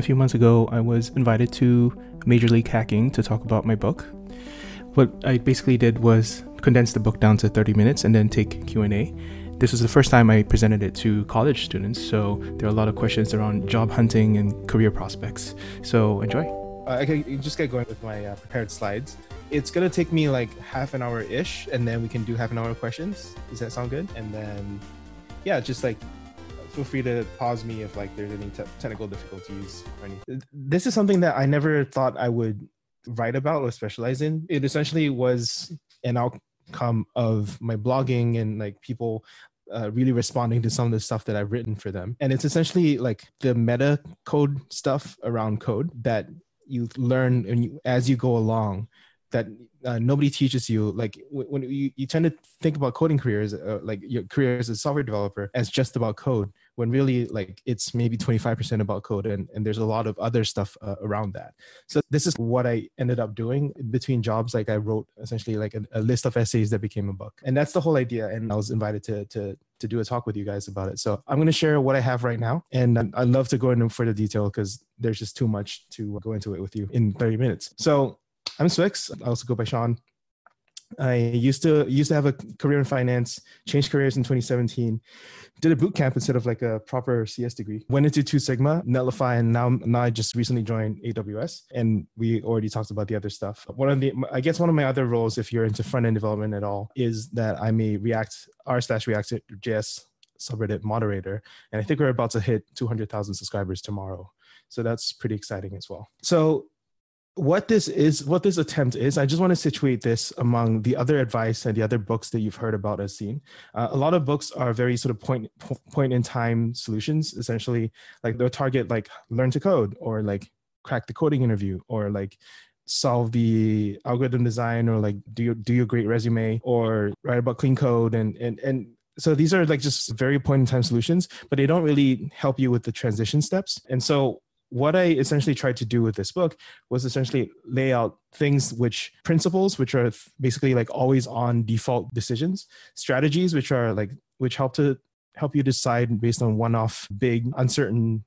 A few months ago, I was invited to Major League Hacking to talk about my book. What I basically did was condense the book down to 30 minutes and then take Q&A. This was the first time I presented it to college students, so there are a lot of questions around job hunting and career prospects. So enjoy. I can just get going with my uh, prepared slides. It's gonna take me like half an hour ish, and then we can do half an hour questions. Does that sound good? And then, yeah, just like feel free to pause me if like there's any te- technical difficulties or anything. This is something that I never thought I would write about or specialize in. It essentially was an outcome of my blogging and like people uh, really responding to some of the stuff that I've written for them. And it's essentially like the meta code stuff around code that you learn and you, as you go along that uh, nobody teaches you like when you, you tend to think about coding careers uh, like your career as a software developer as just about code when really like it's maybe 25% about code and, and there's a lot of other stuff uh, around that. So this is what i ended up doing between jobs like i wrote essentially like a, a list of essays that became a book. And that's the whole idea and i was invited to to to do a talk with you guys about it. So i'm going to share what i have right now and i'd love to go into further detail because there's just too much to go into it with you in 30 minutes. So I'm Swyx. I also go by Sean. I used to used to have a career in finance, changed careers in 2017, did a boot camp instead of like a proper CS degree. Went into Two Sigma, Netlify, and now now I just recently joined AWS. And we already talked about the other stuff. One of the I guess one of my other roles, if you're into front end development at all, is that I'm a React r slash React JS subreddit moderator, and I think we're about to hit 200,000 subscribers tomorrow. So that's pretty exciting as well. So what this is what this attempt is i just want to situate this among the other advice and the other books that you've heard about as seen uh, a lot of books are very sort of point point in time solutions essentially like they'll target like learn to code or like crack the coding interview or like solve the algorithm design or like do your do your great resume or write about clean code and and and so these are like just very point in time solutions but they don't really help you with the transition steps. And so what I essentially tried to do with this book was essentially lay out things which principles, which are basically like always on default decisions, strategies, which are like, which help to help you decide based on one off big, uncertain,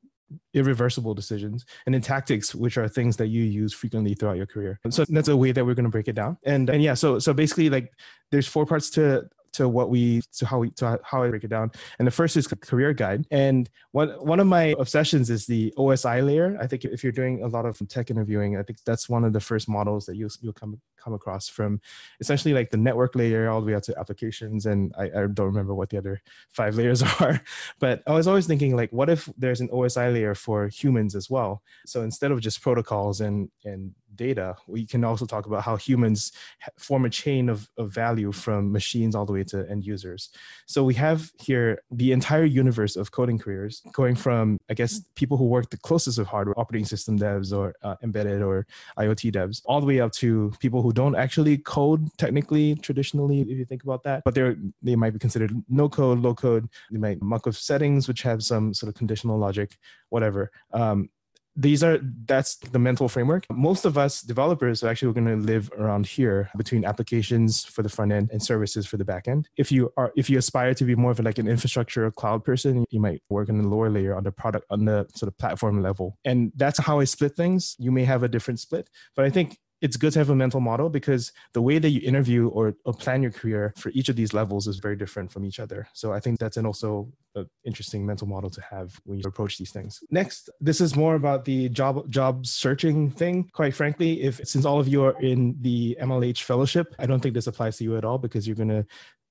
irreversible decisions, and then tactics, which are things that you use frequently throughout your career. So that's a way that we're going to break it down. And, and yeah, so, so basically like there's four parts to to what we to how we to how I break it down. And the first is career guide. And one one of my obsessions is the OSI layer. I think if you're doing a lot of tech interviewing, I think that's one of the first models that you'll you'll come come across from essentially like the network layer all the way out to applications. And I, I don't remember what the other five layers are, but I was always thinking like, what if there's an OSI layer for humans as well? So instead of just protocols and and data, we can also talk about how humans form a chain of, of value from machines all the way to end users. So we have here the entire universe of coding careers going from, I guess, people who work the closest of hardware, operating system devs or uh, embedded or IoT devs, all the way up to people who don't actually code technically, traditionally, if you think about that, but they're, they might be considered no code, low code. They might muck with settings, which have some sort of conditional logic, whatever. Um, these are that's the mental framework. Most of us developers are actually going to live around here between applications for the front end and services for the back end. If you are if you aspire to be more of like an infrastructure cloud person you might work in the lower layer on the product on the sort of platform level. And that's how i split things. You may have a different split but i think it's good to have a mental model because the way that you interview or, or plan your career for each of these levels is very different from each other. So I think that's an also an interesting mental model to have when you approach these things. Next, this is more about the job job searching thing. Quite frankly, if since all of you are in the MLH fellowship, I don't think this applies to you at all because you're to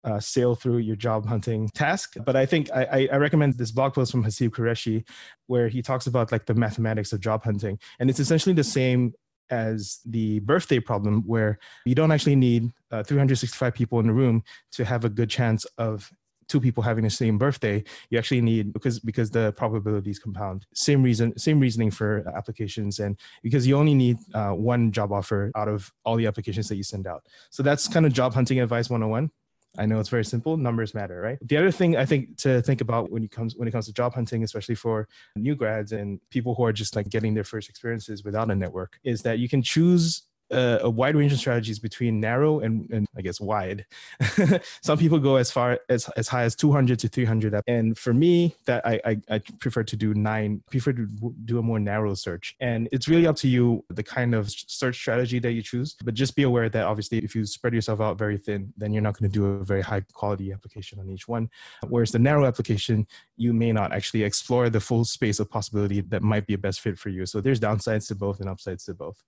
uh, sail through your job hunting task. But I think I, I, recommend this blog post from Haseeb Qureshi, where he talks about like the mathematics of job hunting. And it's essentially the same as the birthday problem, where you don't actually need uh, 365 people in the room to have a good chance of two people having the same birthday. You actually need because because the probabilities compound. Same reason same reasoning for applications and because you only need uh, one job offer out of all the applications that you send out. So that's kind of job hunting advice 101 I know it's very simple. Numbers matter, right? The other thing I think to think about when it comes when it comes to job hunting, especially for new grads and people who are just like getting their first experiences without a network, is that you can choose a, a wide range of strategies between narrow and, and I guess wide. Some people go as far as, as high as 200 to 300. And for me, that I, I, I prefer to do nine, prefer to do a more narrow search. And it's really up to you the kind of search strategy that you choose. But just be aware that obviously if you spread yourself out very thin, then you're not going to do a very high quality application on each one. Whereas the narrow application, you may not actually explore the full space of possibility that might be a best fit for you. So there's downsides to both and upsides to both.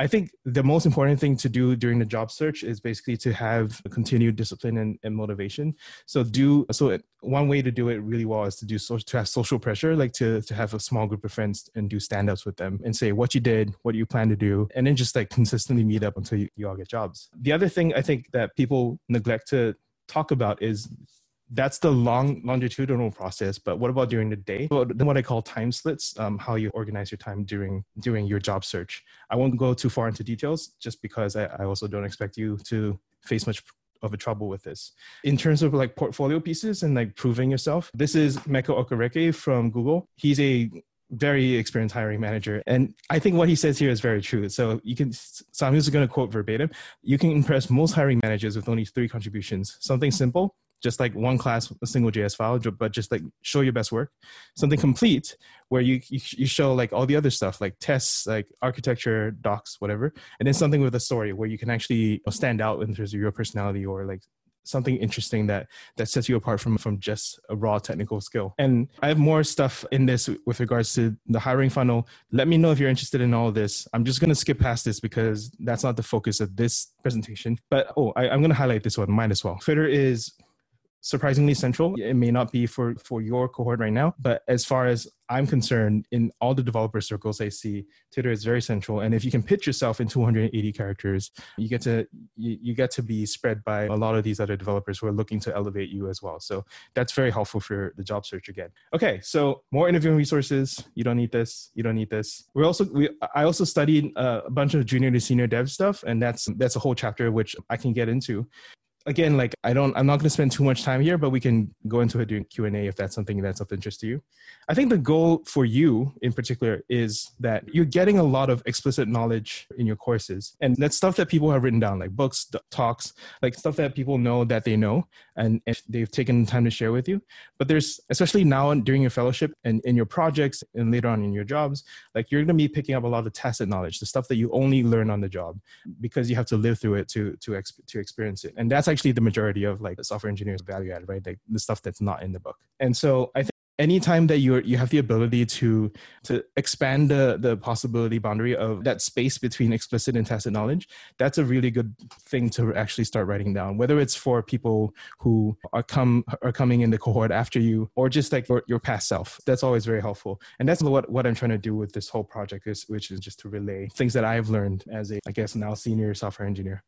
I think the most important thing to do during the job search is basically to have continued discipline and, and motivation. So do so. It, one way to do it really well is to do so, to have social pressure, like to to have a small group of friends and do stand-ups with them and say what you did, what you plan to do, and then just like consistently meet up until you, you all get jobs. The other thing I think that people neglect to talk about is that's the long longitudinal process but what about during the day then what i call time slits um, how you organize your time during during your job search i won't go too far into details just because I, I also don't expect you to face much of a trouble with this. In terms of like portfolio pieces and like proving yourself, this is Mekka Okereke from Google. He's a very experienced hiring manager. And I think what he says here is very true. So you can, just going to quote verbatim. You can impress most hiring managers with only three contributions. Something simple, just like one class, a single JS file, but just like show your best work. Something complete where you, you show like all the other stuff, like tests, like architecture, docs, whatever. And then something with a story where you can actually stand out in terms of your personality or like something interesting that that sets you apart from from just a raw technical skill and i have more stuff in this with regards to the hiring funnel let me know if you're interested in all this i'm just going to skip past this because that's not the focus of this presentation but oh I, i'm going to highlight this one might as well twitter is surprisingly central. It may not be for for your cohort right now, but as far as I'm concerned, in all the developer circles I see, Twitter is very central. And if you can pitch yourself in 280 characters, you get to you, you get to be spread by a lot of these other developers who are looking to elevate you as well. So that's very helpful for the job search again. Okay, so more interviewing resources. You don't need this. You don't need this. We also we I also studied uh, a bunch of junior to senior dev stuff, and that's that's a whole chapter which I can get into again, like I don't, I'm not going to spend too much time here, but we can go into it during Q and A if that's something that's of interest to you. I think the goal for you in particular is that you're getting a lot of explicit knowledge in your courses, and that's stuff that people have written down, like books, talks, like stuff that people know that they know, and, and they've taken the time to share with you. But there's, especially now during your fellowship and in your projects and later on in your jobs, like you're going to be picking up a lot of tacit knowledge, the stuff that you only learn on the job because you have to live through it to to exp- to experience it, and that's actually the majority of like the software engineers value add, right? Like the stuff that's not in the book. And so I think anytime that you're you have the ability to to expand the the possibility boundary of that space between explicit and tacit knowledge that's a really good thing to actually start writing down. Whether it's for people who are come are coming in the cohort after you or just like your, your past self that's always very helpful. And that's what what i'm trying to do with this whole project is which is just to relay things that i've learned as a i guess now senior software engineer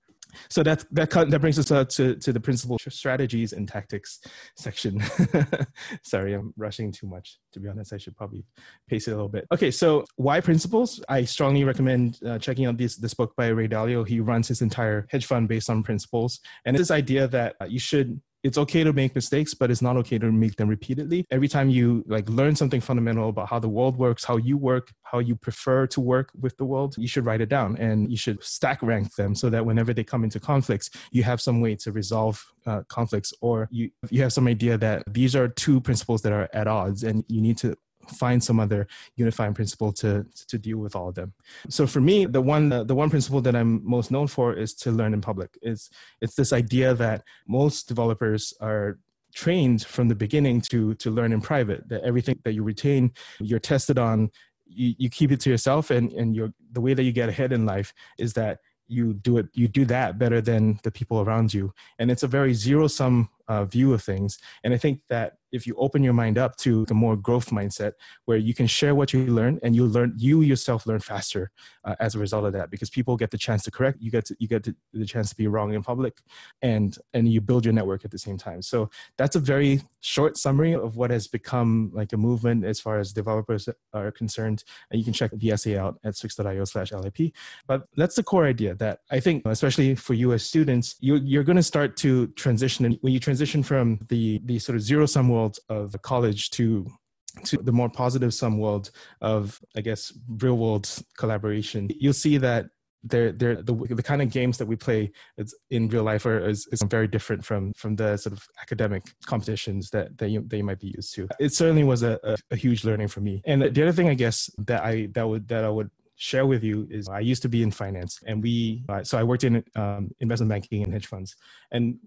so that that that brings us uh, to to the principal strategies and tactics section. Sorry, I'm rushing too much. To be honest, I should probably pace it a little bit. Okay, so why principles? I strongly recommend uh, checking out this this book by Ray Dalio. He runs his entire hedge fund based on principles, and this idea that uh, you should it's okay to make mistakes, but it's not okay to make them repeatedly. Every time you like learn something fundamental about how the world works, how you work, how you prefer to work with the world, you should write it down and you should stack rank them so that whenever they come into conflicts, you have some way to resolve uh, conflicts or you you have some idea that these are two principles that are at odds and you need to find some other unifying principle to to deal with all of them. So for me, the one the one principle that I'm most known for is to learn in public. It's it's this idea that most developers are trained from the beginning to to learn in private. That everything that you retain, you're tested on. You, you keep it to yourself, and and you the way that you get ahead in life is that you do it you do that better than the people around you and it's a very zero sum uh, view of things and i think that if you open your mind up to the more growth mindset where you can share what you learn and you learn you yourself learn faster uh, as a result of that because people get the chance to correct you get to, you get to, the chance to be wrong in public and and you build your network at the same time. So that's a very short summary of what has become like a movement as far as developers are concerned. And you can check the essay out at Swyx.io slash lip but that's the core idea that i think especially for you as students you, you're going to start to transition. And when you transition from the the sort of zero sum world of the college to to the more positive sum world of i guess real world collaboration you'll see that they're they're the, the kind of games that we play in real life are is, is very different from from the sort of academic competitions that that you, that you might be used to. It certainly was a, a, a huge learning for me. And the other thing I guess that I that would that I would share with you is I used to be in finance and we uh, so I worked in um, investment banking and hedge funds and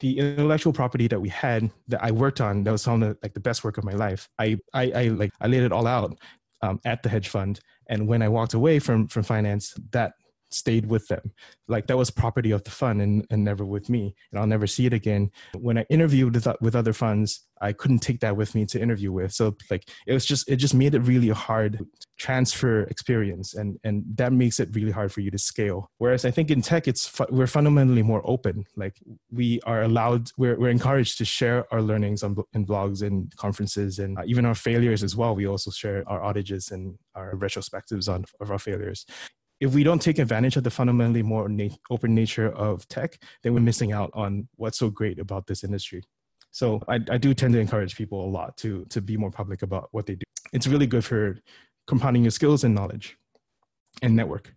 the intellectual property that we had that I worked on that was some of the, like the best work of my life. I I, I like I laid it all out um, at the hedge fund. And when I walked away from from finance, that stayed with them. Like that was property of the fund and, and never with me. And I'll never see it again. When I interviewed with, with other funds, I couldn't take that with me to interview with. So like it was just, it just made it really hard transfer experience. And, and that makes it really hard for you to scale. Whereas I think in tech, it's, fu- we're fundamentally more open. Like we are allowed, we're, we're encouraged to share our learnings on, in blogs and conferences and uh, even our failures as well. We also share our outages and our retrospectives on of our failures if we don't take advantage of the fundamentally more na- open nature of tech, then we're missing out on what's so great about this industry. So I, I do tend to encourage people a lot to to be more public about what they do. It's really good for compounding your skills and knowledge and network.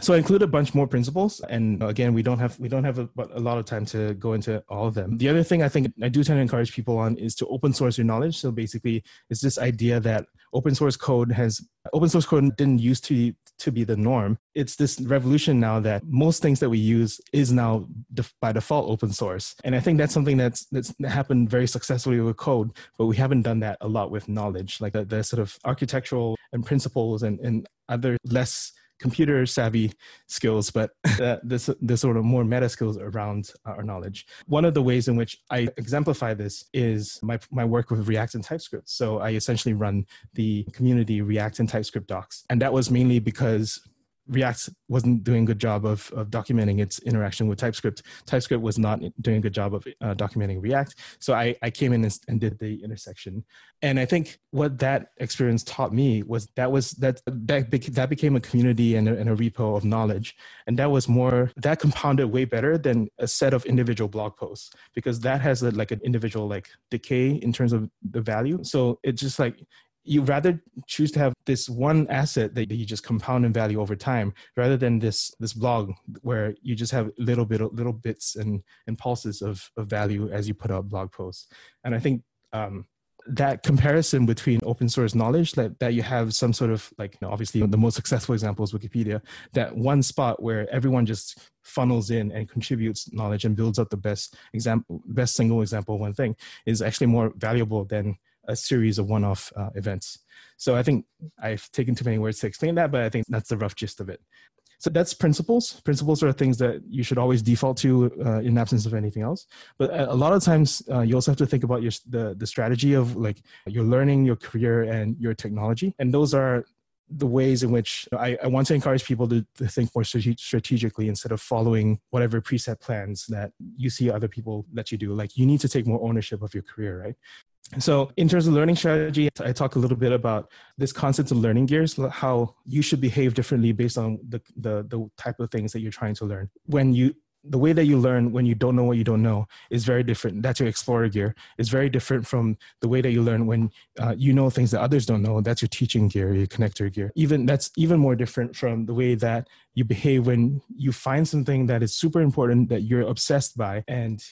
So I include a bunch more principles, and again, we don't have we don't have a, a, lot of time to go into all of them. The other thing I think I do tend to encourage people on is to open source your knowledge. So basically, it's this idea that open source code has open source code didn't used to to be the norm. It's this revolution now that most things that we use is now def- by default open source. And I think that's something that's that's happened very successfully with code, but we haven't done that a lot with knowledge, like the, the sort of architectural and principles and, and other less computer savvy skills, but uh, this this sort of more meta skills around our knowledge. One of the ways in which I exemplify this is my my work with React and TypeScript. So I essentially run the community React and TypeScript docs, and that was mainly because React wasn't doing a good job of, of documenting its interaction with TypeScript. TypeScript was not doing a good job of uh, documenting React. So I, I came in and, and, did the intersection. And I think what that experience taught me was that was that that, that became a community and a, and a repo of knowledge. And that was more that compounded way better than a set of individual blog posts because that has a, like an individual like decay in terms of the value. So it's just like you rather choose to have this one asset that you just compound in value over time rather than this this blog where you just have little bit little bits and, and pulses of, of value as you put out blog posts. And i think um, that comparison between open source knowledge that, that you have some sort of like you know, obviously the most successful example is wikipedia that one spot where everyone just funnels in and contributes knowledge and builds up the best example best single example one thing is actually more valuable than a series of one-off uh, events. So I think I've taken too many words to explain that, but I think that's the rough gist of it. So that's principles. Principles are things that you should always default to uh, in absence of anything else. But a lot of times, uh, you also have to think about your the the strategy of like your learning, your career, and your technology. And those are the ways in which I, I want to encourage people to, to think more strate- strategically instead of following whatever preset plans that you see other people let you do. Like you need to take more ownership of your career, right? So, in terms of learning strategy, I talk a little bit about this concept of learning gears, how you should behave differently based on the, the, the type of things that you're trying to learn. When you the way that you learn when you don't know what you don't know is very different. That's your explorer gear. It's very different from the way that you learn when uh, you know things that others don't know. That's your teaching gear, your connector gear. Even that's even more different from the way that you behave when you find something that is super important that you're obsessed by and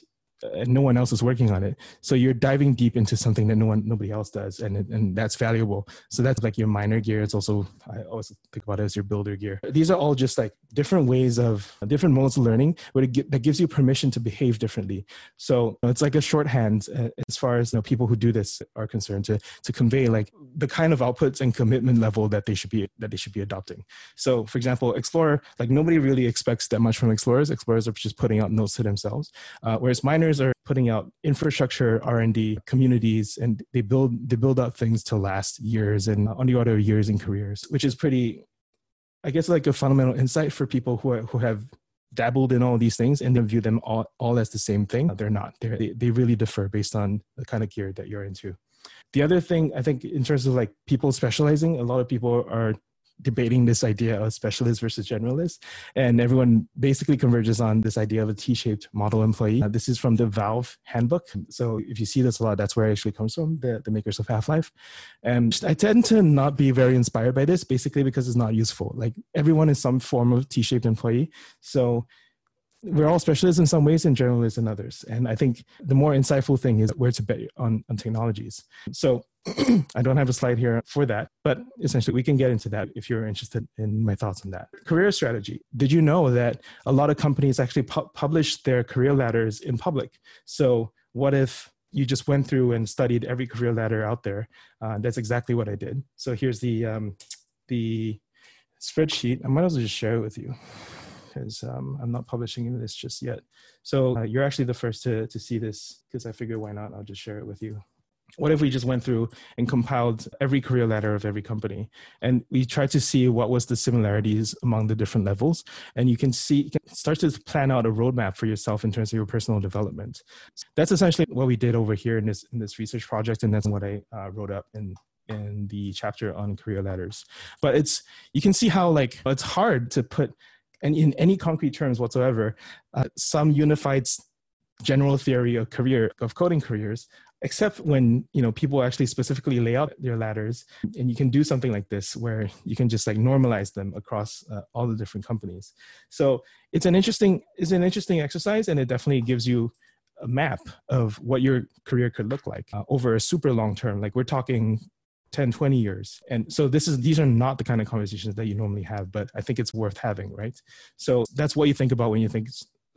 and no one else is working on it. So you're diving deep into something that no one, nobody else does, and and that's valuable. So that's like your miner gear. It's also I always think about it as your builder gear. These are all just like different ways of different modes of learning, but it, that gives you permission to behave differently. So it's like a shorthand uh, as far as you know, people who do this are concerned to to convey like the kind of outputs and commitment level that they should be that they should be adopting. So for example, Explorer, like nobody really expects that much from Explorers. Explorers are just putting out notes to themselves, uh, whereas are putting out infrastructure r&d communities and they build they build out things to last years and on the order of years and careers which is pretty i guess like a fundamental insight for people who, are, who have dabbled in all these things and then view them all, all as the same thing. They're not. They're, they, they really differ based on the kind of gear that you're into. The other thing i think in terms of like people specializing a lot of people are debating this idea of specialist versus generalist, and everyone basically converges on this idea of a T-shaped model employee. Uh, this is from the Valve handbook. So if you see this a lot, that's where it actually comes from, the, the makers of Half-Life. And I tend to not be very inspired by this, basically because it's not useful. Like everyone is some form of T-shaped employee. So we're all specialists in some ways and generalists in others. And I think the more insightful thing is where to bet on, on technologies. So I don't have a slide here for that, but essentially we can get into that if you're interested in my thoughts on that. Career strategy. Did you know that a lot of companies actually pu- publish their career ladders in public? So what if you just went through and studied every career ladder out there? Uh, that's exactly what I did. So here's the um, the spreadsheet. I might as well just share it with you because um, I'm not publishing this just yet. So uh, you're actually the first to, to see this because I figured why not? I'll just share it with you. What if we just went through and compiled every career ladder of every company and we tried to see what was the similarities among the different levels? And you can see, you can start to plan out a roadmap for yourself in terms of your personal development. That's essentially what we did over here in this, in this research project. And that's what I uh, wrote up in in the chapter on career ladders but it's you can see how like it's hard to put and in any concrete terms whatsoever, uh, some unified general theory of career of coding careers except when you know people actually specifically lay out their ladders and you can do something like this where you can just like normalize them across uh, all the different companies. So it's an interesting it's an interesting exercise and it definitely gives you a map of what your career could look like uh, over a super long term. Like we're talking 10 20 years. And so this is these are not the kind of conversations that you normally have but i think it's worth having right? So that's what you think about when you think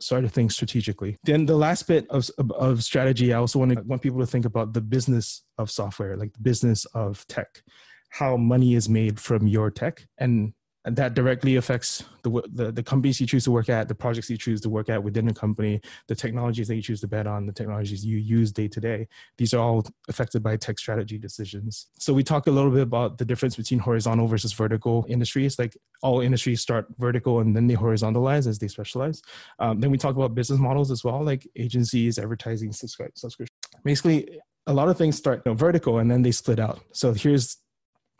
start of think strategically. Then the last bit of, of strategy i also want to want people to think about the business of software like the business of tech how money is made from your tech and and that directly affects the, the, the companies you choose to work at, the projects you choose to work at within a company, the technologies that you choose to bet on, the technologies you use day to day. These are all affected by tech strategy decisions. So we talk a little bit about the difference between horizontal versus vertical industries. Like all industries start vertical and then they horizontalize as they specialize. Um, then we talk about business models as well, like agencies, advertising, subscription. Basically, a lot of things start you know, vertical and then they split out. So here's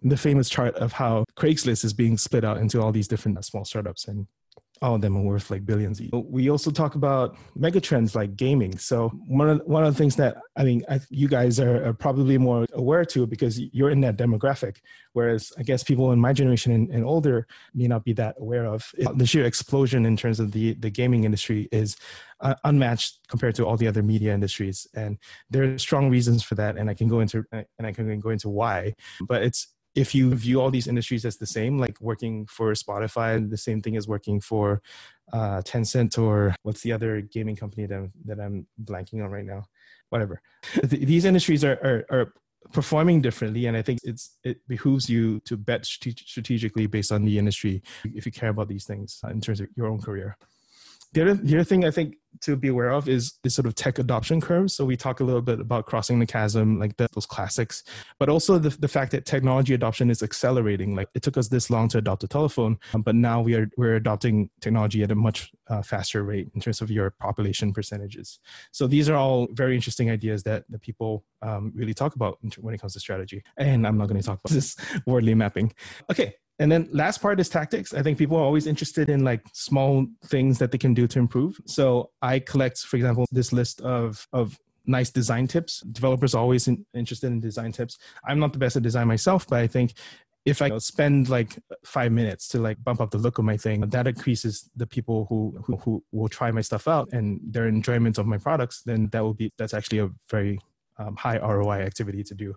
the famous chart of how Craigslist is being split out into all these different small startups and all of them are worth like billions. We also talk about megatrends like gaming. So one of one of the things that I mean, I, you guys are, are, probably more aware to because you're in that demographic, whereas I guess people in my generation and, and older may not be that aware of it. the sheer explosion in terms of the the gaming industry is uh, unmatched compared to all the other media industries, and there are strong reasons for that, and I can go into and I can go into why. But it's if you view all these industries as the same, like working for Spotify, the same thing as working for uh, Tencent or what's the other gaming company that I'm, that I'm blanking on right now? Whatever. These industries are, are, are performing differently, and I think it's it behooves you to bet strategically based on the industry if you care about these things in terms of your own career. The other, the other thing I think to be aware of is is sort of tech adoption curves. So we talk a little bit about crossing the chasm, like the, those classics, but also the, the fact that technology adoption is accelerating. Like it took us this long to adopt a telephone, um, but now we are we're adopting technology at a much uh, faster rate in terms of your population percentages. So these are all very interesting ideas that the people um, really talk about when it comes to strategy. And I'm not going to talk about this Wardley mapping. Okay, and then last part is tactics. I think people are always interested in like small things that they can do to improve. So I collect, for example, this list of of nice design tips. Developers are always in, interested in design tips. I'm not the best at design myself, but I think if I spend like five minutes to like bump up the look of my thing, that increases the people who, who who will try my stuff out and their enjoyment of my products. Then that will be that's actually a very um, high ROI activity to do.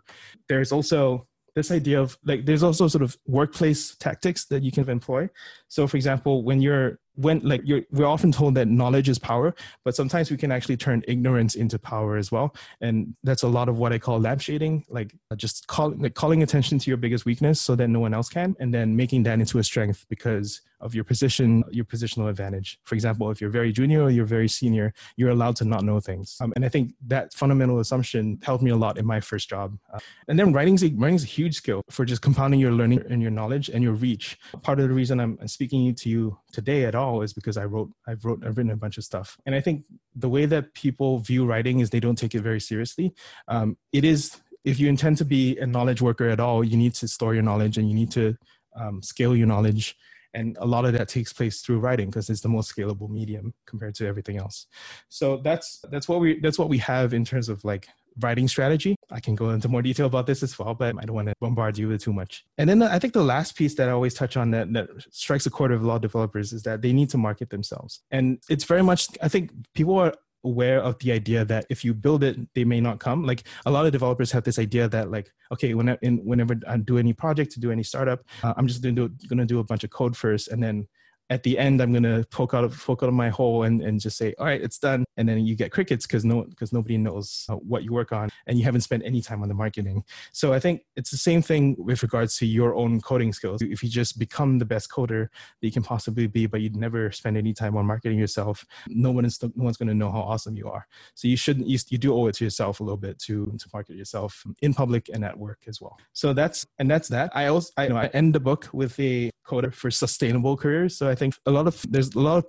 There's also this idea of like there's also sort of workplace tactics that you can employ. So for example when you're when like you're we're often told that knowledge is power but sometimes we can actually turn ignorance into power as well and that's a lot of what i call lampshading like just call, like calling attention to your biggest weakness so that no one else can and then making that into a strength because of your position, your positional advantage. For example, if you're very junior or you're very senior, you're allowed to not know things. Um, and I think that fundamental assumption helped me a lot in my first job. Uh, and then writing's a, writing's a huge skill for just compounding your learning and your knowledge and your reach. Part of the reason I'm speaking to you today at all is because I wrote, I've wrote, I've written a bunch of stuff. And I think the way that people view writing is they don't take it very seriously. Um, it is if you intend to be a knowledge worker at all, you need to store your knowledge and you need to um, scale your knowledge and a lot of that takes place through writing because it's the most scalable medium compared to everything else so that's that's what we that's what we have in terms of like writing strategy. I can go into more detail about this as well but i don't want to bombard you with too much. And then i think the last piece that i always touch on that, that strikes a chord of of developers is that they need to market themselves. And it's very much i think people are aware of the idea that if you build it, they may not come. Like a lot of developers have this idea that like, okay, when I, in, whenever I do any project to do any startup, uh, I'm just going to do a bunch of code first, and then at the end i'm going to poke out of poke out of my hole and, and just say all right it's done. And then you get crickets because no because nobody knows uh, what you work on and you haven't spent any time on the marketing. So i think it's the same thing with regards to your own coding skills. If you just become the best coda that you can possibly be but you never spend any time on marketing yourself no one is no one's going to know how awesome you are. So you shouldn't you, you do owe it to yourself a little bit to to market yourself in public and at work as well. So that's and that's that. I also i you know i end the book with a coder for sustainable careers. So i think a lot of there's a lot of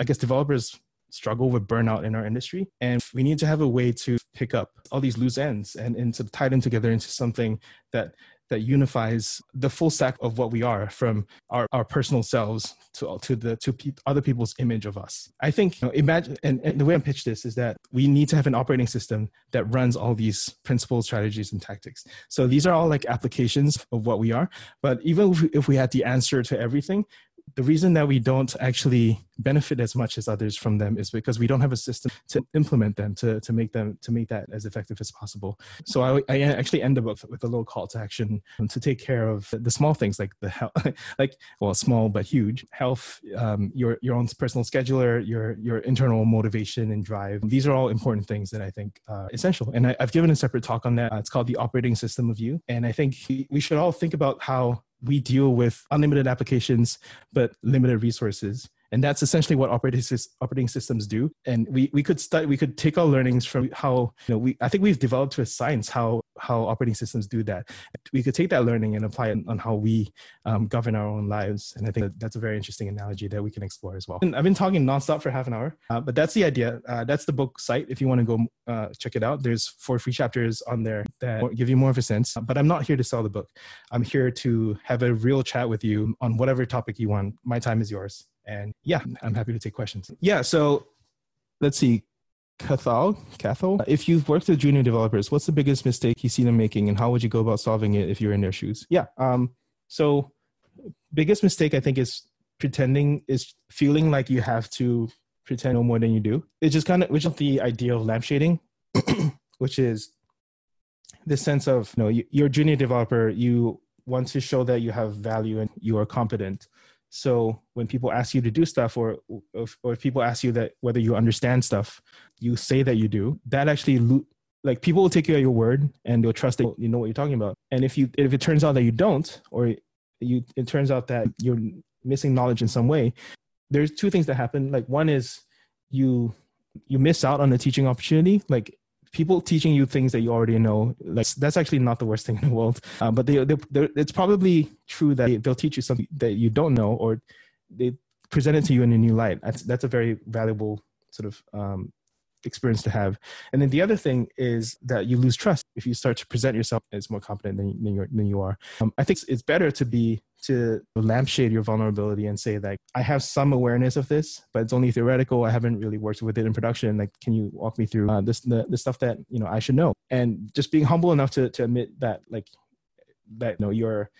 I guess developers struggle with burnout in our industry and we need to have a way to pick up all these loose ends and, and to tie them together into something that that unifies the full stack of what we are from our, our personal selves to, to the to pe- other people's image of us. I think you know, imagine and, and the way i pitch this is that we need to have an operating system that runs all these principles strategies and tactics. So these are all like applications of what we are but even if we, if we had the answer to everything the reason that we don't actually benefit as much as others from them is because we don't have a system to implement them to, to make them to make that as effective as possible. So i, I actually end up with a little call to action to take care of the small things like the health like well small but huge health um, your your own personal scheduler your your internal motivation and drive. These are all important things that i think uh, essential. And I, have given a separate talk on that. Uh, it's called the operating system of you. And i think we should all think about how we deal with unlimited applications but limited resources and that's essentially what operating, systems do. And we, we could study we could take our learnings from how you know we i think we've developed to a science how how operating systems do that. We could take that learning and apply it on how we um, govern our own lives. And i think that that's a very interesting analogy that we can explore as well. And i've been talking nonstop for half an hour uh, but that's the idea. Uh, that's the book site. If you want to go uh, check it out there's four free chapters on there that give you more of a sense. But i'm not here to sell the book. I'm here to have a real chat with you on whatever topic you want. My time is yours and yeah, I'm happy to take questions. Yeah, so let's see. Cathal, Cathal, if you've worked with junior developers, what's the biggest mistake you see them making, and how would you go about solving it if you're in their shoes? Yeah. Um, so, biggest mistake I think is pretending is feeling like you have to pretend no more than you do. It's just kind of which is the idea of lampshading, which is the sense of you know you're a junior developer, you want to show that you have value and you are competent so when people ask you to do stuff, or or if people ask you that whether you understand stuff, you say that you do. That actually like people will take you at your word and they'll trust that you know what you're talking about. And if you if it turns out that you don't, or you it turns out that you're missing knowledge in some way, there's two things that happen. Like one is you you miss out on a teaching opportunity. Like people teaching you things that you already know like that's actually not the worst thing in the world. Uh, but they, they, it's probably true that they'll teach you something that you don't know or they present it to you in a new light. That's, that's a very valuable sort of um, experience to have. And then the other thing is that you lose trust if you start to present yourself as more competent than, than, you're, than you are. Um, I think it's better to be to lampshade your vulnerability and say like I have some awareness of this, but it's only theoretical. I haven't really worked with it in production. Like, can you walk me through uh, this the, the stuff that you know I should know? And just being humble enough to to admit that like that you know you're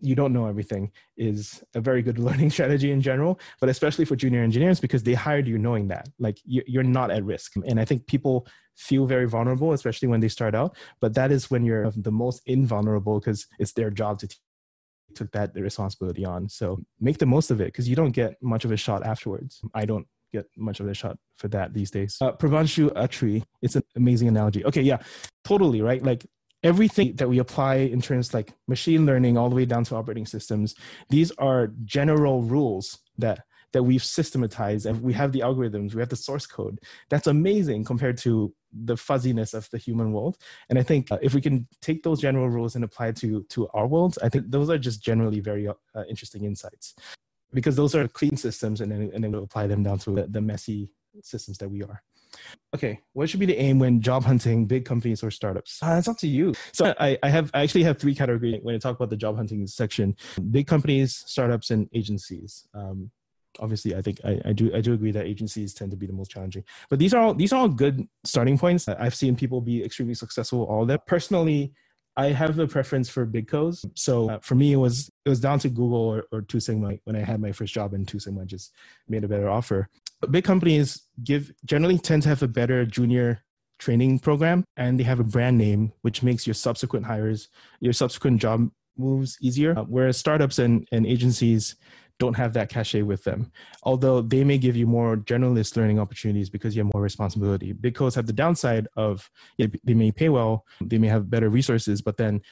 you don't know everything is a very good learning strategy in general but especially for junior engineers because they hired you knowing that like you're not at risk and i think people feel very vulnerable especially when they start out but that is when you're the most invulnerable because it's their job to took that responsibility on so make the most of it because you don't get much of a shot afterwards i don't get much of a shot for that these days. Uh, Prabhanshu Atri, it's an amazing analogy. Okay, yeah, totally right. Like everything that we apply in terms like machine learning all the way down to operating systems these are general rules that that we've systematized and we have the algorithms we have the source code. That's amazing compared to the fuzziness of the human world. And i think uh, if we can take those general rules and apply to to our worlds i think those are just generally very uh, interesting insights. Because those are clean systems and then and then we'll apply them down to the, the messy systems that we are Okay, what should be the aim when job hunting big companies or startups? Uh, it's up to you. So I, I have I actually have three categories when I talk about the job hunting section: big companies, startups, and agencies. Um, obviously, I think I, I do I do agree that agencies tend to be the most challenging. But these are all these are all good starting points. I've seen people be extremely successful all that. Personally, I have a preference for big co's. So uh, for me, it was it was down to Google or, or Two Sigma when I had my first job, and Two Sigma just made a better offer. Big companies give generally tend to have a better junior training program, and they have a brand name, which makes your subsequent hires, your subsequent job moves easier. Uh, whereas startups and, and agencies don't have that cachet with them. Although they may give you more generalist learning opportunities because you have more responsibility. Big co's have the downside of they may pay well, they may have better resources, but then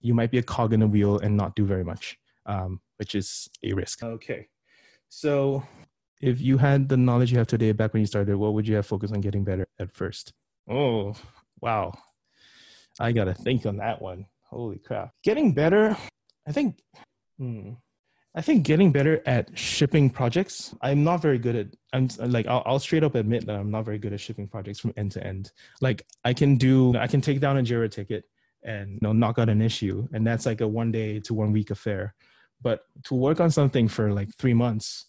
you might be a cog in the wheel and not do very much, um, which is a risk. Okay. So if you had the knowledge you have today back when you started, what would you have focused on getting better at first? Oh, wow. I got to think on that one. Holy crap. Getting better, I think. Hmm, I think getting better at shipping projects. I'm not very good at. I'm like I'll, I'll, straight up admit that I'm not very good at shipping projects from end to end. Like I can do, I can take down a Jira ticket and you know knock out an issue, and that's like a one day to one week affair. But to work on something for like three months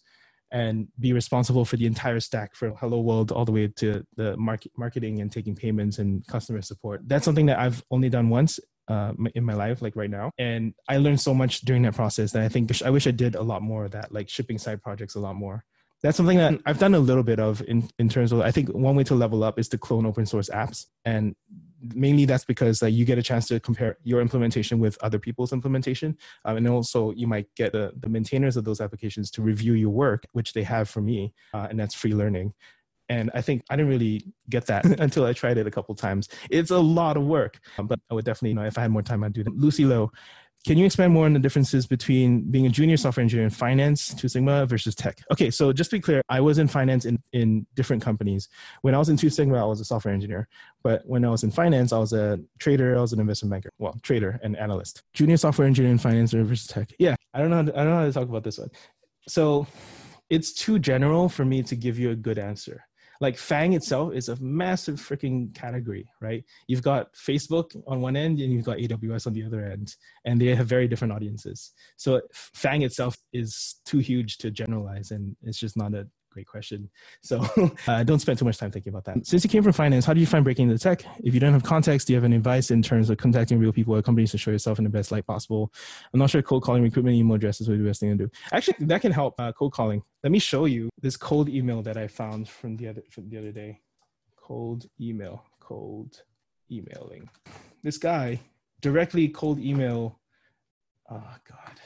and be responsible for the entire stack from Hello World all the way to the market, marketing and taking payments and customer support. That's something that I've only done once uh, in my life, like right now. And I learned so much during that process that I think I wish I did a lot more of that, like shipping side projects a lot more. That's something that I've done a little bit of in, in terms of, I think one way to level up is to clone open source apps. And mainly that's because like, you get a chance to compare your implementation with other people's implementation. Um, and also you might get the, the maintainers of those applications to review your work, which they have for me. Uh, and that's free learning. And I think I didn't really get that until I tried it a couple times. It's a lot of work, um, but I would definitely, you know, if I had more time, I'd do it Lucy Lowe, can you expand more on the differences between being a junior software engineer in finance, Two Sigma versus tech? Okay, so just to be clear, I was in finance in, in different companies. When I was in Two Sigma, I was a software engineer. But when I was in finance, I was a trader, I was an investment banker. Well, trader and analyst. Junior software engineer in finance versus tech. Yeah, I don't know. To, I don't know how to talk about this one. So it's too general for me to give you a good answer like FAANG itself is a massive freaking category, right? You've got Facebook on one end and you've got AWS on the other end, and they have very different audiences. So FAANG itself is too huge to generalize, and it's just not a great question. So uh, don't spend too much time thinking about that. Since you came from finance, how do you find breaking into tech? If you don't have context, do you have any advice in terms of contacting real people at companies to show yourself in the best light possible? I'm not sure cold calling recruitment email addresses would be the best thing to do. Actually, that can help uh, cold calling. Let me show you this cold email that I found from the other from the other day. Cold email, cold emailing. This guy directly cold email. Oh God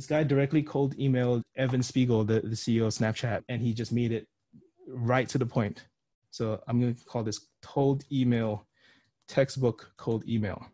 this guy directly cold emailed Evan Spiegel, the, the CEO of Snapchat, and he just made it right to the point. So I'm going to call this cold email, textbook cold email.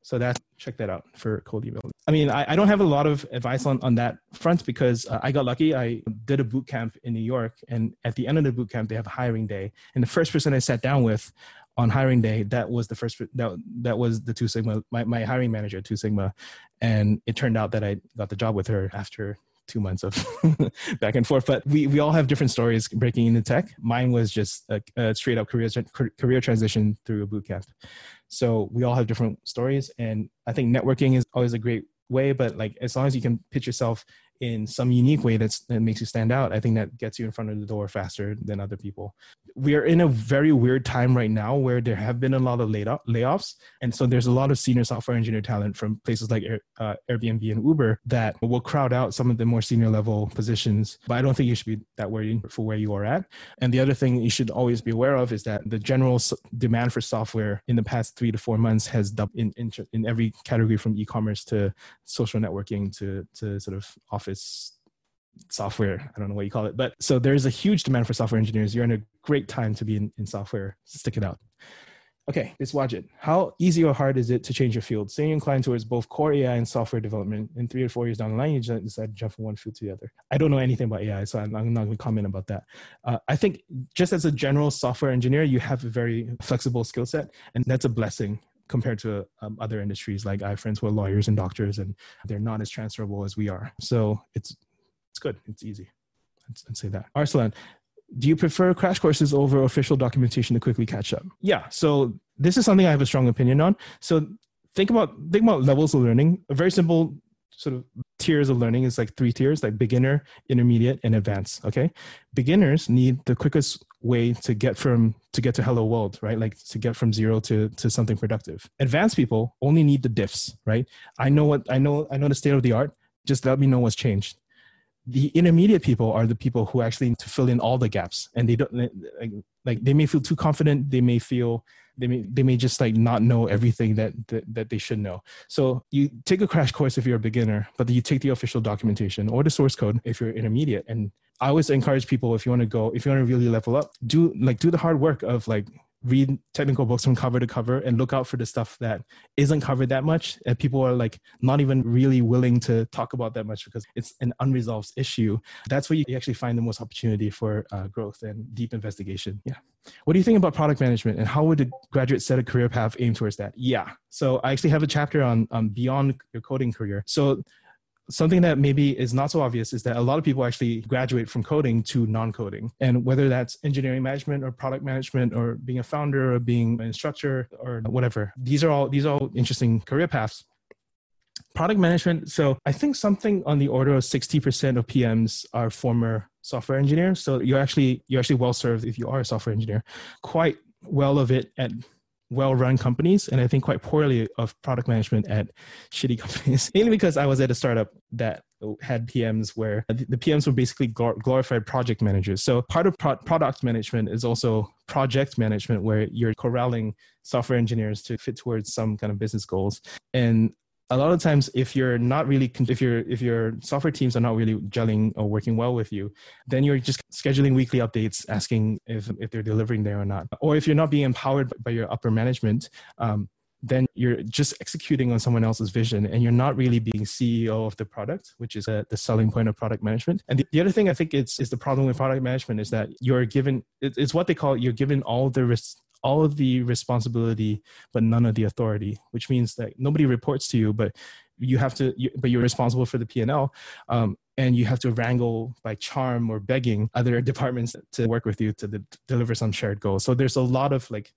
So that check that out for cold email. I mean, I, I don't have a lot of advice on, on that front because uh, I got lucky. I did a boot camp in New York, and at the end of the boot camp, they have a hiring day. And the first person I sat down with on hiring day, that was the first that that was the Two Sigma, my, my hiring manager, Two Sigma, and it turned out that I got the job with her after two months of back and forth. But we, we all have different stories breaking into tech. Mine was just a, a straight up career career transition through a boot camp. So we all have different stories, and I think networking is always a great way. But like as long as you can pitch yourself in some unique way that's, that makes you stand out, I think that gets you in front of the door faster than other people. We are in a very weird time right now where there have been a lot of layoffs. And so there's a lot of senior software engineer talent from places like uh, Airbnb and Uber that will crowd out some of the more senior level positions. But I don't think you should be that worried for where you are at. And the other thing you should always be aware of is that the general demand for software in the past three to four months has doubled in, in, in every category from e-commerce to social networking to, to sort of office office software. I don't know what you call it, but so there's a huge demand for software engineers. You're in a great time to be in, in software. Stick it out. Okay, this Wajid. How easy or hard is it to change your field? Say you're inclined towards both core AI and software development. In three or four years down the line, you decide to jump from one field to the other. I don't know anything about AI, so I'm, I'm not going to comment about that. Uh, I think just as a general software engineer, you have a very flexible skill set, and that's a blessing compared to um, other industries. Like I have friends who are lawyers and doctors, and they're not as transferable as we are. So it's it's good. It's easy. I'd, say that. Arsalan, do you prefer crash courses over official documentation to quickly catch up? Yeah. So this is something I have a strong opinion on. So think about think about levels of learning. A very simple sort of tiers of learning is like three tiers like beginner intermediate and advanced okay beginners need the quickest way to get from to get to hello world right? Like to get from zero to to something productive. Advanced people only need the diffs right? I know what i know i know the state of the art. Just let me know what's changed. The intermediate people are the people who actually need to fill in all the gaps and they don't like, like they may feel too confident. They may feel they may they may just like not know everything that, that that they should know. So you take a crash course if you're a beginner but you take the official documentation or the source code if you're intermediate. And i always encourage people if you want to go if you want to really level up do like do the hard work of like read technical books from cover to cover and look out for the stuff that isn't covered that much and people are like not even really willing to talk about that much because it's an unresolved issue. That's where you actually find the most opportunity for uh, growth and deep investigation. Yeah. What do you think about product management and how would a graduate set a career path aim towards that? Yeah. So i actually have a chapter on um, beyond your coding career. So something that maybe is not so obvious is that a lot of people actually graduate from coding to non-coding. And whether that's engineering management or product management or being a founder or being an instructor or whatever these are all these are all interesting career paths. Product management so i think something on the order of 60% of pms are former software engineers. So you're actually you're actually well served if you are a software engineer. Quite well of it at well run companies and I think quite poorly of product management at shitty companies. Mainly because I was at a startup that had PMs where the PMs were basically glorified project managers. So part of pro- product management is also project management where you're corralling software engineers to fit towards some kind of business goals. And a lot of times if you're not really if your if your software teams are not really gelling or working well with you then you're just scheduling weekly updates asking if if they're delivering there or not or if you're not being empowered by your upper management um, then you're just executing on someone else's vision and you're not really being CEO of the product, which is a, the selling point of product management. And the, the, other thing I think it's is the problem with product management is that you're given it's what they call you're given all the risk all of the responsibility but none of the authority which means that nobody reports to you but you have to you, but you're responsible for the p&l um, and you have to wrangle by charm or begging other departments to work with you to de- deliver some shared goals so there's a lot of like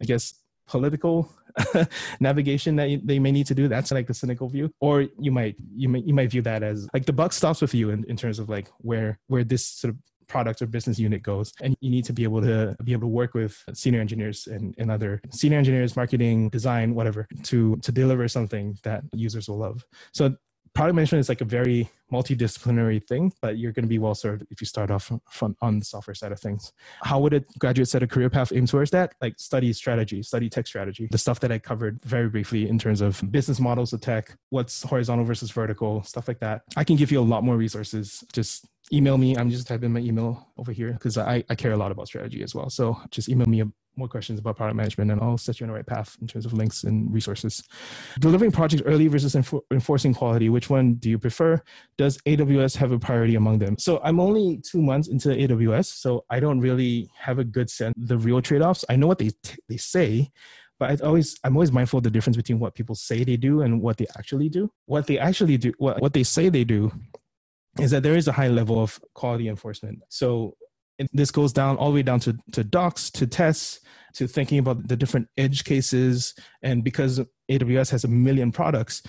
i guess political navigation that you, they may need to do. That's like the cynical view. Or you might you might you might view that as like the buck stops with you in, in terms of like where where this sort of product or business unit goes and you need to be able to be able to work with senior engineers and, and other senior engineers marketing design whatever to to deliver something that users will love so product management is like a very multidisciplinary thing, but you're going to be well served if you start off from on the software side of things. How would a graduate set a career path aim towards that? Like study strategy, study tech strategy, the stuff that I covered very briefly in terms of business models of tech, what's horizontal versus vertical, stuff like that. I can give you a lot more resources. Just email me. I'm just typing my email over here because I, I care a lot about strategy as well. So just email me more questions about product management and I'll set you on the right path in terms of links and resources. Delivering projects early versus enfor- enforcing quality, which one do you prefer? Does AWS have a priority among them? So I'm only two months into AWS, so I don't really have a good sense the real trade-offs. I know what they t- they say, but I always I'm always mindful of the difference between what people say they do and what they actually do. What they actually do, what, what they say they do is that there is a high level of quality enforcement. So this goes down all the way down to, to docs, to tests, to thinking about the different edge cases. And because AWS has a million products,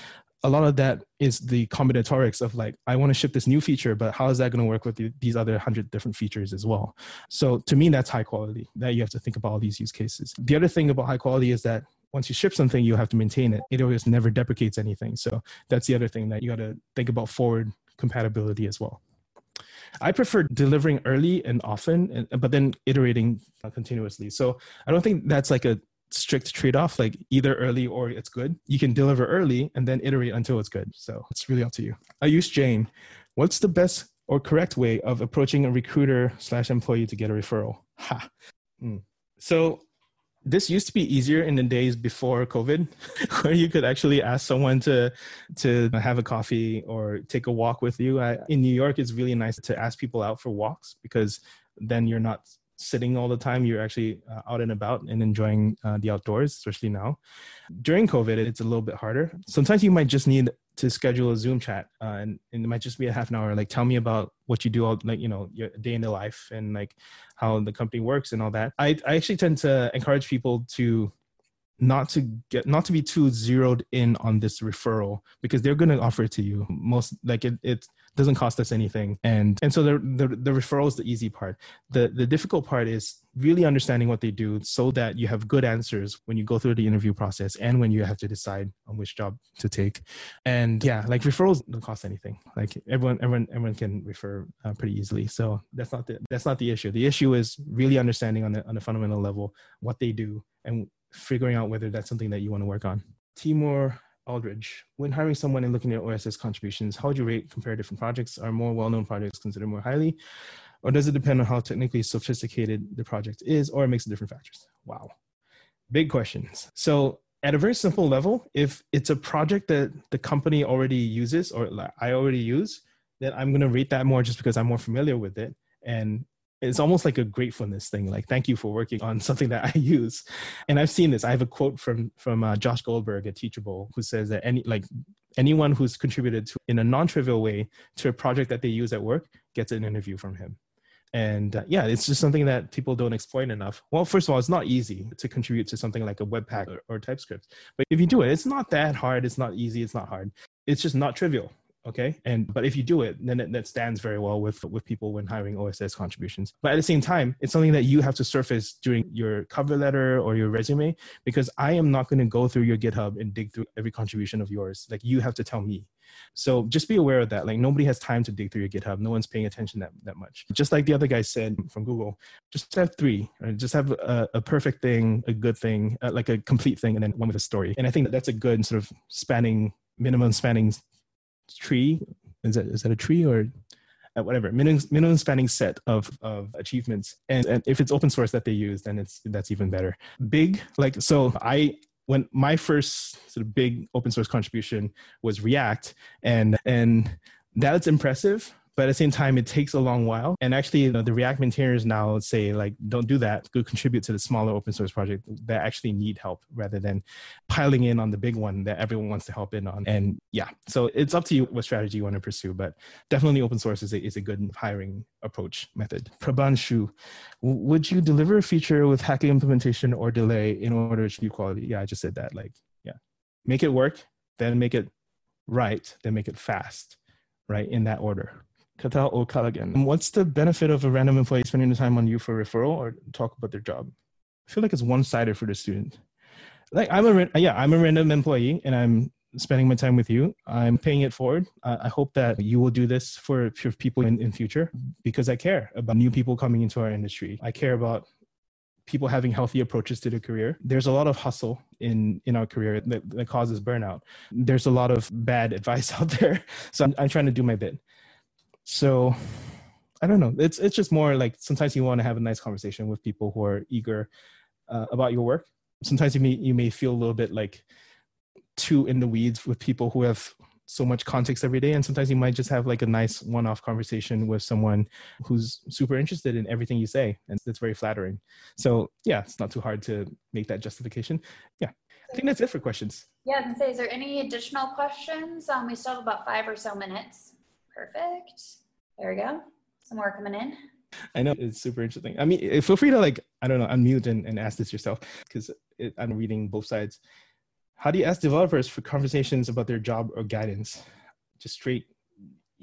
a lot of that is the combinatorics of like, I want to ship this new feature, but how is that going to work with the, these other hundred different features as well? So to me, that's high quality that you have to think about all these use cases. The other thing about high quality is that once you ship something, you have to maintain it. AWS never deprecates anything. So that's the other thing that you got to think about forward compatibility as well. I prefer delivering early and often, but then iterating continuously. So I don't think that's like a strict trade-off like either early or it's good you can deliver early and then iterate until it's good so it's really up to you Ayush Jain what's the best or correct way of approaching a recruiter slash employee to get a referral ha mm. so this used to be easier in the days before COVID, where you could actually ask someone to to have a coffee or take a walk with you. I, in New York, it's really nice to ask people out for walks because then you're not sitting all the time. You're actually uh, out and about and enjoying uh, the outdoors, especially now. During COVID, it's a little bit harder. Sometimes you might just need to schedule a Zoom chat, uh, and, and, it might just be a half an hour. Like, tell me about what you do, all like you know, your day in the life, and like how the company works and all that. I I actually tend to encourage people to not to get not to be too zeroed in on this referral because they're going to offer it to you most like it, it doesn't cost us anything. And and so the, the the referral is the easy part. The the difficult part is really understanding what they do so that you have good answers when you go through the interview process and when you have to decide on which job to take. And yeah like referrals don't cost anything. Like everyone everyone everyone can refer uh, pretty easily. So that's not the that's not the issue. The issue is really understanding on the on a fundamental level what they do and figuring out whether that's something that you want to work on. Timur Aldridge, when hiring someone and looking at OSS contributions, how would you rate compare different projects? Are more well-known projects considered more highly? Or does it depend on how technically sophisticated the project is or mix of different factors? Wow. Big questions. So at a very simple level, if it's a project that the company already uses or I already use, then I'm going to rate that more just because I'm more familiar with it. And it's almost like a gratefulness thing like thank you for working on something that i use. And i've seen this. I have a quote from from uh, josh goldberg at teachable who says that any like anyone who's contributed to in a non-trivial way to a project that they use at work gets an interview from him. And uh, yeah it's just something that people don't exploit enough. Well first of all it's not easy to contribute to something like a webpack or, or typescript. But if you do it it's not that hard. It's not easy. It's not hard. It's just not trivial okay and but if you do it then that stands very well with with people when hiring oss contributions. But at the same time it's something that you have to surface during your cover letter or your resume because i am not going to go through your github and dig through every contribution of yours. Like you have to tell me. So just be aware of that. Like nobody has time to dig through your github. No one's paying attention that, that much. Just like the other guy said from google just have three right? just have a, a perfect thing a good thing uh, like a complete thing and then one with a story. And i think that that's a good sort of spanning minimum spanning tree? Is that is that a tree or uh, whatever minimum, minimum spanning set of, of achievements. And, and if it's open source that they use then it's that's even better. Big like so i when my first sort of big open source contribution was react and and that's impressive but at the same time, it takes a long while. And actually, you know, the React maintainers now say like, don't do that. Go contribute to the smaller open source project that actually need help rather than piling in on the big one that everyone wants to help in on. And yeah, so it's up to you what strategy you want to pursue. But definitely, open source is a, is a good hiring approach method. Prabhanshu, would you deliver a feature with hacky implementation or delay in order to achieve quality? Yeah, I just said that. Like, yeah, make it work, then make it right, then make it fast, right? In that order. Katal or Callaghan. What's the benefit of a random employee spending the time on you for referral or talk about their job? I feel like it's one-sided for the student. Like I'm a yeah, I'm a random employee and I'm spending my time with you. I'm paying it forward. I hope that you will do this for, for people in, in future because I care about new people coming into our industry. I care about people having healthy approaches to their career. There's a lot of hustle in in our career that, that causes burnout. There's a lot of bad advice out there. So I'm, I'm trying to do my bit. So I don't know. It's it's just more like sometimes you want to have a nice conversation with people who are eager uh, about your work. Sometimes you may you may feel a little bit like too in the weeds with people who have so much context every day and sometimes you might just have like a nice one-off conversation with someone who's super interested in everything you say and it's very flattering. So yeah it's not too hard to make that justification. Yeah. I think that's it for questions. Yeah i gonna say is there any additional questions? Um, we still have about five or so minutes Perfect. There we go. Some more coming in. I know it's super interesting. I mean, eh, feel free to like, I don't know, unmute and, and ask this yourself because I'm reading both sides. How do you ask developers for conversations about their job or guidance? Just straight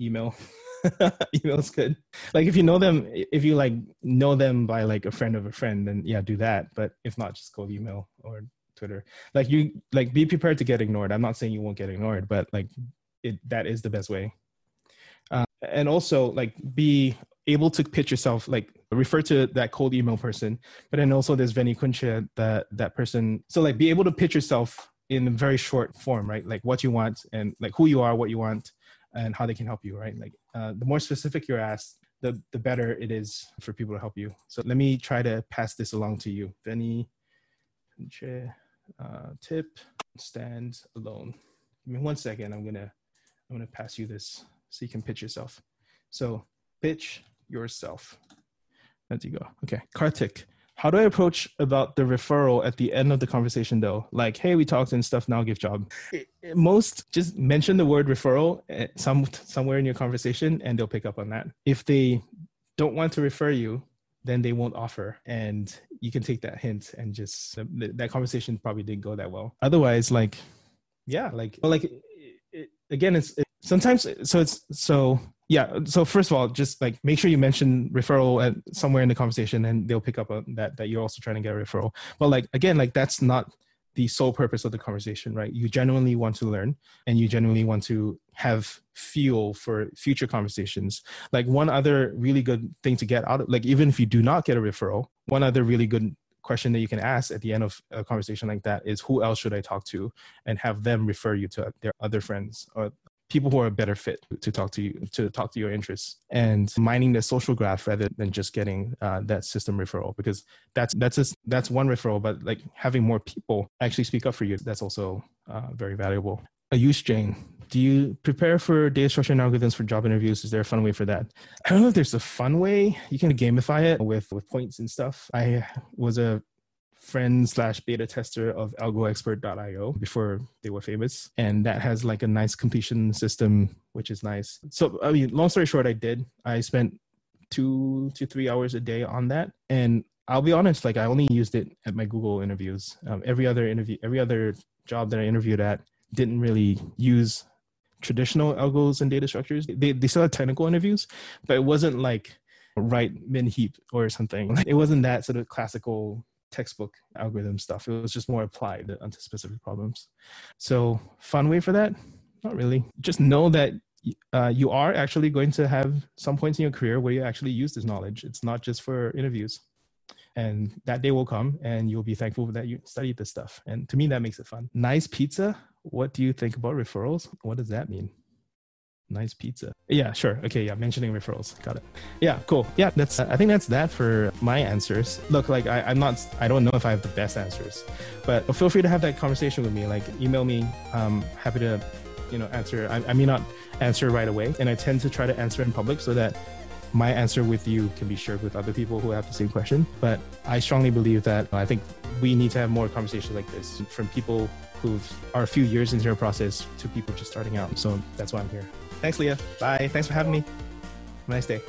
email. email is good. Like if you know them, if you like know them by like a friend of a friend, then yeah, do that. But if not, just go email or Twitter. Like you, like be prepared to get ignored. I'm not saying you won't get ignored, but like it, that is the best way and also like be able to pitch yourself like refer to that cold email person but then also there's Veni Kuncha that that person. So like be able to pitch yourself in a very short form right? Like what you want and like who you are what you want and how they can help you right? Like uh, the more specific you're asked the the better it is for people to help you. So let me try to pass this along to you. Veni Kuncha uh, tip stand alone. Give me one second. I'm gonna i'm gonna pass you this so you can pitch yourself. So pitch yourself. as you go. Okay, Kartik. How do I approach about the referral at the end of the conversation though? Like, hey, we talked and stuff. Now give job. Most just mention the word referral eh, some somewhere in your conversation, and they'll pick up on that. If they don't want to refer you, then they won't offer, and you can take that hint and just that conversation probably didn't go that well. Otherwise, like, yeah, like, like it, again, it's it, sometimes so it's so yeah so first of all just like make sure you mention referral at somewhere in the conversation and they'll pick up on that that you're also trying to get a referral. But like again like that's not the sole purpose of the conversation right? You genuinely want to learn and you genuinely want to have fuel for future conversations. Like one other really good thing to get out of like even if you do not get a referral one other really good question that you can ask at the end of a conversation like that is who else should I talk to and have them refer you to their other friends or people who are better fit to talk to you to talk to your interests and mining the social graph rather than just getting uh, that system referral because that's that's a, that's one referral but like having more people actually speak up for you that's also uh, very valuable a Ayush Jain, do you prepare for data structure and algorithms for job interviews? Is there a fun way for that? I don't know if there's a fun way. You can gamify it with with points and stuff. I was a friend slash beta tester of algoexpert.io before they were famous. And that has like a nice completion system, which is nice. So, I mean, long story short, I did. I spent two to three hours a day on that. And I'll be honest, like I only used it at my Google interviews. Um, every other interview, every other job that I interviewed at didn't really use traditional algos and data structures. They, they still had technical interviews, but it wasn't like write min heap or something. It wasn't that sort of classical textbook algorithm stuff. It was just more applied onto specific problems. So, fun way for that? Not really. Just know that uh, you are actually going to have some points in your career where you actually use this knowledge. It's not just for interviews. And that day will come and you'll be thankful that you studied this stuff. And to me, that makes it fun. Nice pizza. What do you think about referrals? What does that mean? Nice pizza. Yeah, sure. Okay, yeah, mentioning referrals. Got it. Yeah, cool. Yeah, that's. I think that's that for my answers. Look, like I, I'm not. I don't know if I have the best answers, but feel free to have that conversation with me. Like email me. Um, happy to, you know, answer. I, I may not answer right away, and I tend to try to answer in public so that my answer with you can be shared with other people who have the same question. But I strongly believe that I think we need to have more conversations like this from people who are a few years into their process to people just starting out. So that's why I'm here. Thanks, Leah. Bye. Thanks for having me. Have a nice day.